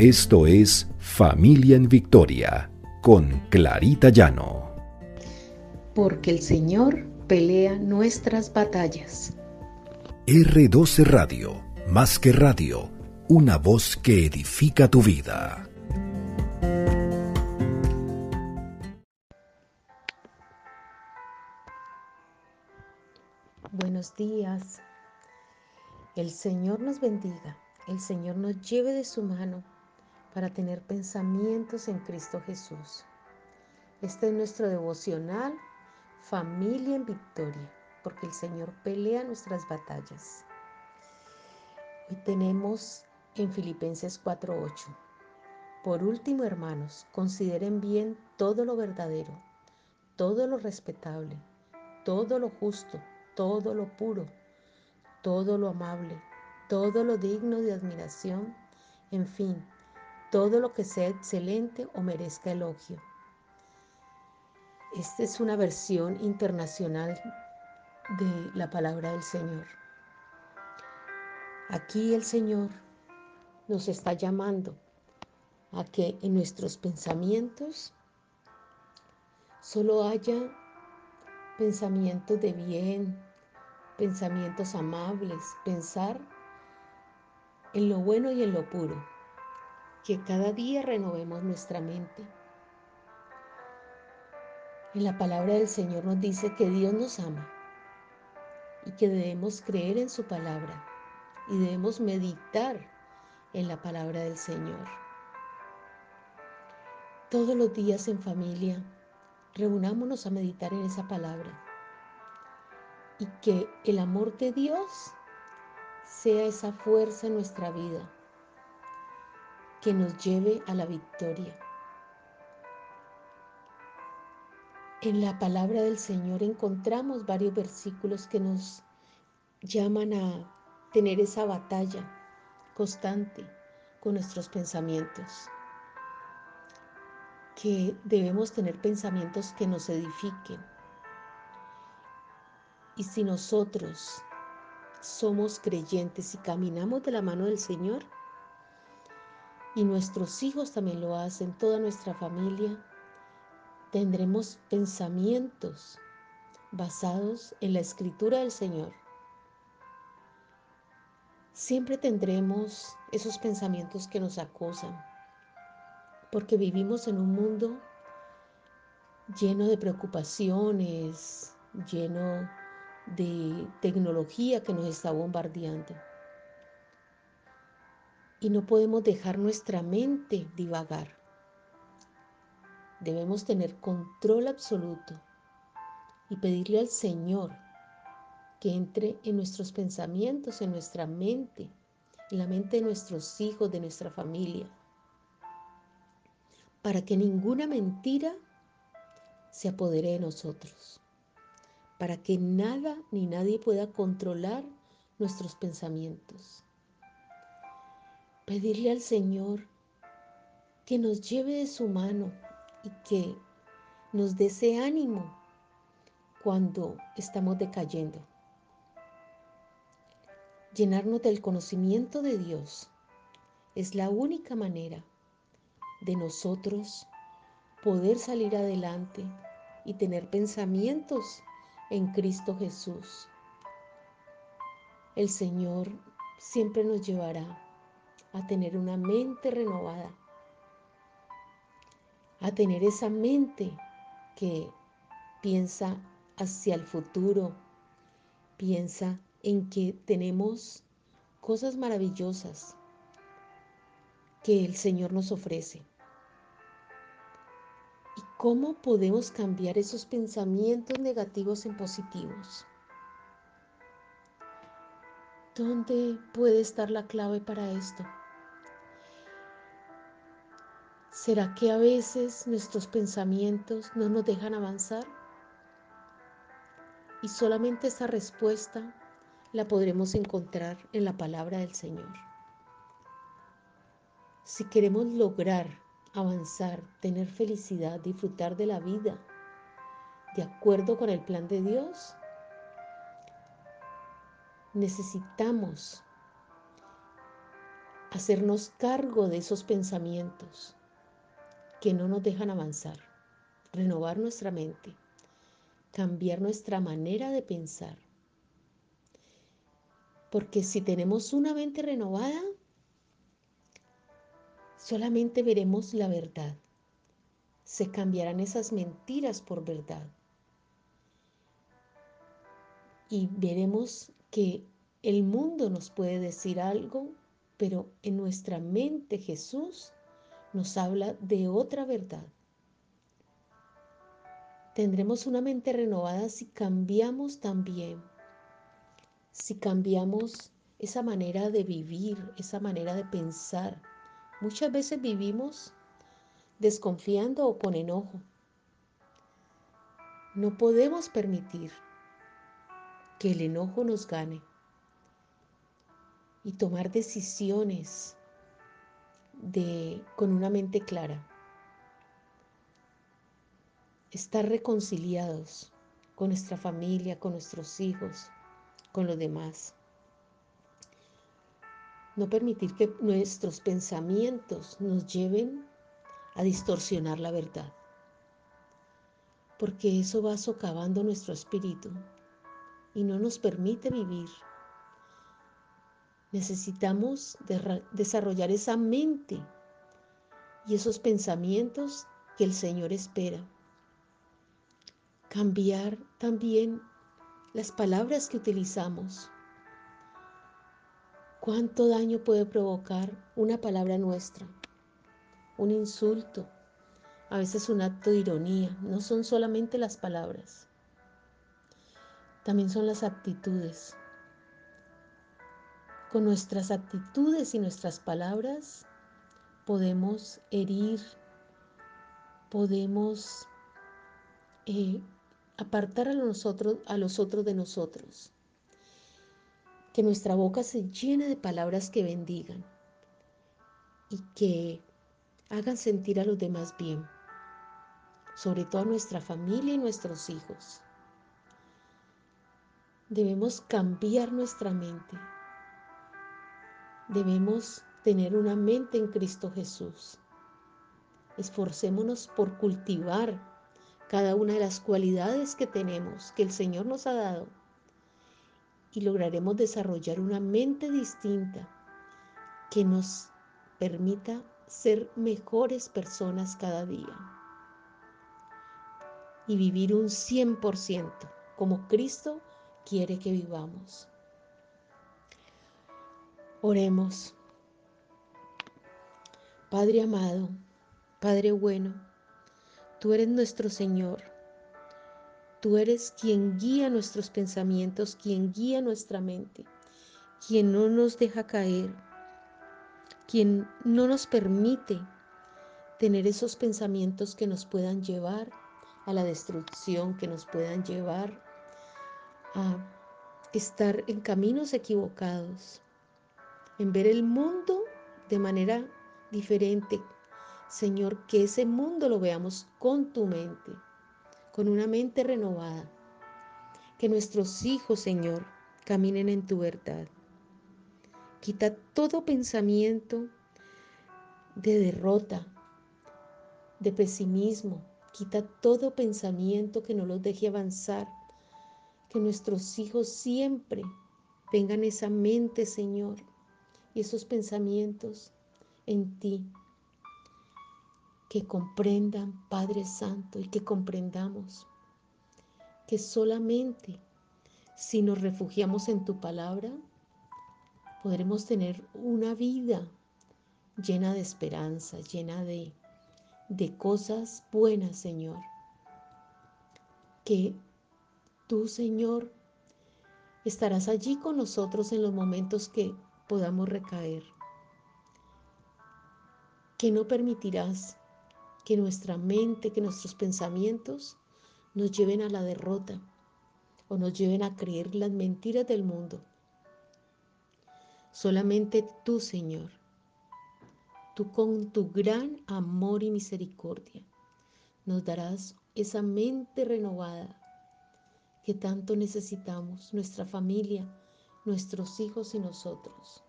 Esto es Familia en Victoria con Clarita Llano. Porque el Señor pelea nuestras batallas. R12 Radio, más que radio, una voz que edifica tu vida. Buenos días. El Señor nos bendiga, el Señor nos lleve de su mano para tener pensamientos en Cristo Jesús. Este es nuestro devocional, familia en victoria, porque el Señor pelea nuestras batallas. Hoy tenemos en Filipenses 4:8. Por último, hermanos, consideren bien todo lo verdadero, todo lo respetable, todo lo justo, todo lo puro, todo lo amable, todo lo digno de admiración, en fin, todo lo que sea excelente o merezca elogio. Esta es una versión internacional de la palabra del Señor. Aquí el Señor nos está llamando a que en nuestros pensamientos solo haya pensamientos de bien, pensamientos amables, pensar en lo bueno y en lo puro que cada día renovemos nuestra mente. En la palabra del Señor nos dice que Dios nos ama y que debemos creer en su palabra y debemos meditar en la palabra del Señor. Todos los días en familia, reunámonos a meditar en esa palabra y que el amor de Dios sea esa fuerza en nuestra vida que nos lleve a la victoria. En la palabra del Señor encontramos varios versículos que nos llaman a tener esa batalla constante con nuestros pensamientos. Que debemos tener pensamientos que nos edifiquen. Y si nosotros somos creyentes y caminamos de la mano del Señor, y nuestros hijos también lo hacen, toda nuestra familia, tendremos pensamientos basados en la escritura del Señor. Siempre tendremos esos pensamientos que nos acosan, porque vivimos en un mundo lleno de preocupaciones, lleno de tecnología que nos está bombardeando y no podemos dejar nuestra mente divagar. Debemos tener control absoluto y pedirle al Señor que entre en nuestros pensamientos, en nuestra mente, en la mente de nuestros hijos, de nuestra familia, para que ninguna mentira se apodere de nosotros, para que nada ni nadie pueda controlar nuestros pensamientos pedirle al Señor que nos lleve de su mano y que nos dé ese ánimo cuando estamos decayendo. Llenarnos del conocimiento de Dios es la única manera de nosotros poder salir adelante y tener pensamientos en Cristo Jesús. El Señor siempre nos llevará a tener una mente renovada, a tener esa mente que piensa hacia el futuro, piensa en que tenemos cosas maravillosas que el Señor nos ofrece. ¿Y cómo podemos cambiar esos pensamientos negativos en positivos? ¿Dónde puede estar la clave para esto? ¿Será que a veces nuestros pensamientos no nos dejan avanzar? Y solamente esa respuesta la podremos encontrar en la palabra del Señor. Si queremos lograr avanzar, tener felicidad, disfrutar de la vida, de acuerdo con el plan de Dios, necesitamos hacernos cargo de esos pensamientos que no nos dejan avanzar, renovar nuestra mente, cambiar nuestra manera de pensar. Porque si tenemos una mente renovada, solamente veremos la verdad. Se cambiarán esas mentiras por verdad. Y veremos que el mundo nos puede decir algo pero en nuestra mente Jesús nos habla de otra verdad. Tendremos una mente renovada si cambiamos también, si cambiamos esa manera de vivir, esa manera de pensar. Muchas veces vivimos desconfiando o con enojo. No podemos permitir que el enojo nos gane y tomar decisiones de, con una mente clara. Estar reconciliados con nuestra familia, con nuestros hijos, con los demás. No permitir que nuestros pensamientos nos lleven a distorsionar la verdad, porque eso va socavando nuestro espíritu y no nos permite vivir Necesitamos desarrollar esa mente y esos pensamientos que el Señor espera. Cambiar también las palabras que utilizamos. ¿Cuánto daño puede provocar una palabra nuestra? Un insulto, a veces un acto de ironía. No son solamente las palabras, también son las actitudes. Con nuestras actitudes y nuestras palabras podemos herir, podemos eh, apartar a, nosotros, a los otros de nosotros. Que nuestra boca se llene de palabras que bendigan y que hagan sentir a los demás bien, sobre todo a nuestra familia y nuestros hijos. Debemos cambiar nuestra mente Debemos tener una mente en Cristo Jesús. Esforcémonos por cultivar cada una de las cualidades que tenemos, que el Señor nos ha dado, y lograremos desarrollar una mente distinta que nos permita ser mejores personas cada día y vivir un 100% como Cristo quiere que vivamos. Oremos. Padre amado, Padre bueno, tú eres nuestro Señor. Tú eres quien guía nuestros pensamientos, quien guía nuestra mente, quien no nos deja caer, quien no nos permite tener esos pensamientos que nos puedan llevar a la destrucción, que nos puedan llevar a estar en caminos equivocados en ver el mundo de manera diferente. Señor, que ese mundo lo veamos con tu mente, con una mente renovada. Que nuestros hijos, Señor, caminen en tu verdad. Quita todo pensamiento de derrota, de pesimismo. Quita todo pensamiento que no los deje avanzar. Que nuestros hijos siempre tengan esa mente, Señor, y esos pensamientos en ti. Que comprendan, Padre Santo, y que comprendamos que solamente si nos refugiamos en tu palabra, podremos tener una vida llena de esperanza, llena de, de cosas buenas, Señor. Que tú, Señor, estarás allí con nosotros en los momentos que podamos recaer. Que no permitirás que nuestra mente, que nuestros pensamientos nos lleven a la derrota o nos lleven a creer las mentiras del mundo. Solamente tú, Señor, tú con tu gran amor y misericordia, nos darás esa mente renovada que tanto necesitamos, nuestra familia, nuestros hijos y nosotros.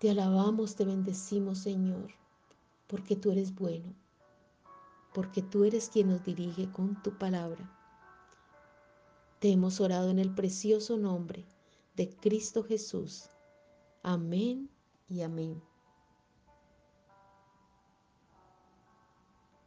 Te alabamos, te bendecimos, Señor, porque tú eres bueno, porque tú eres quien nos dirige con tu palabra. Te hemos orado en el precioso nombre de Cristo Jesús. Amén y amén.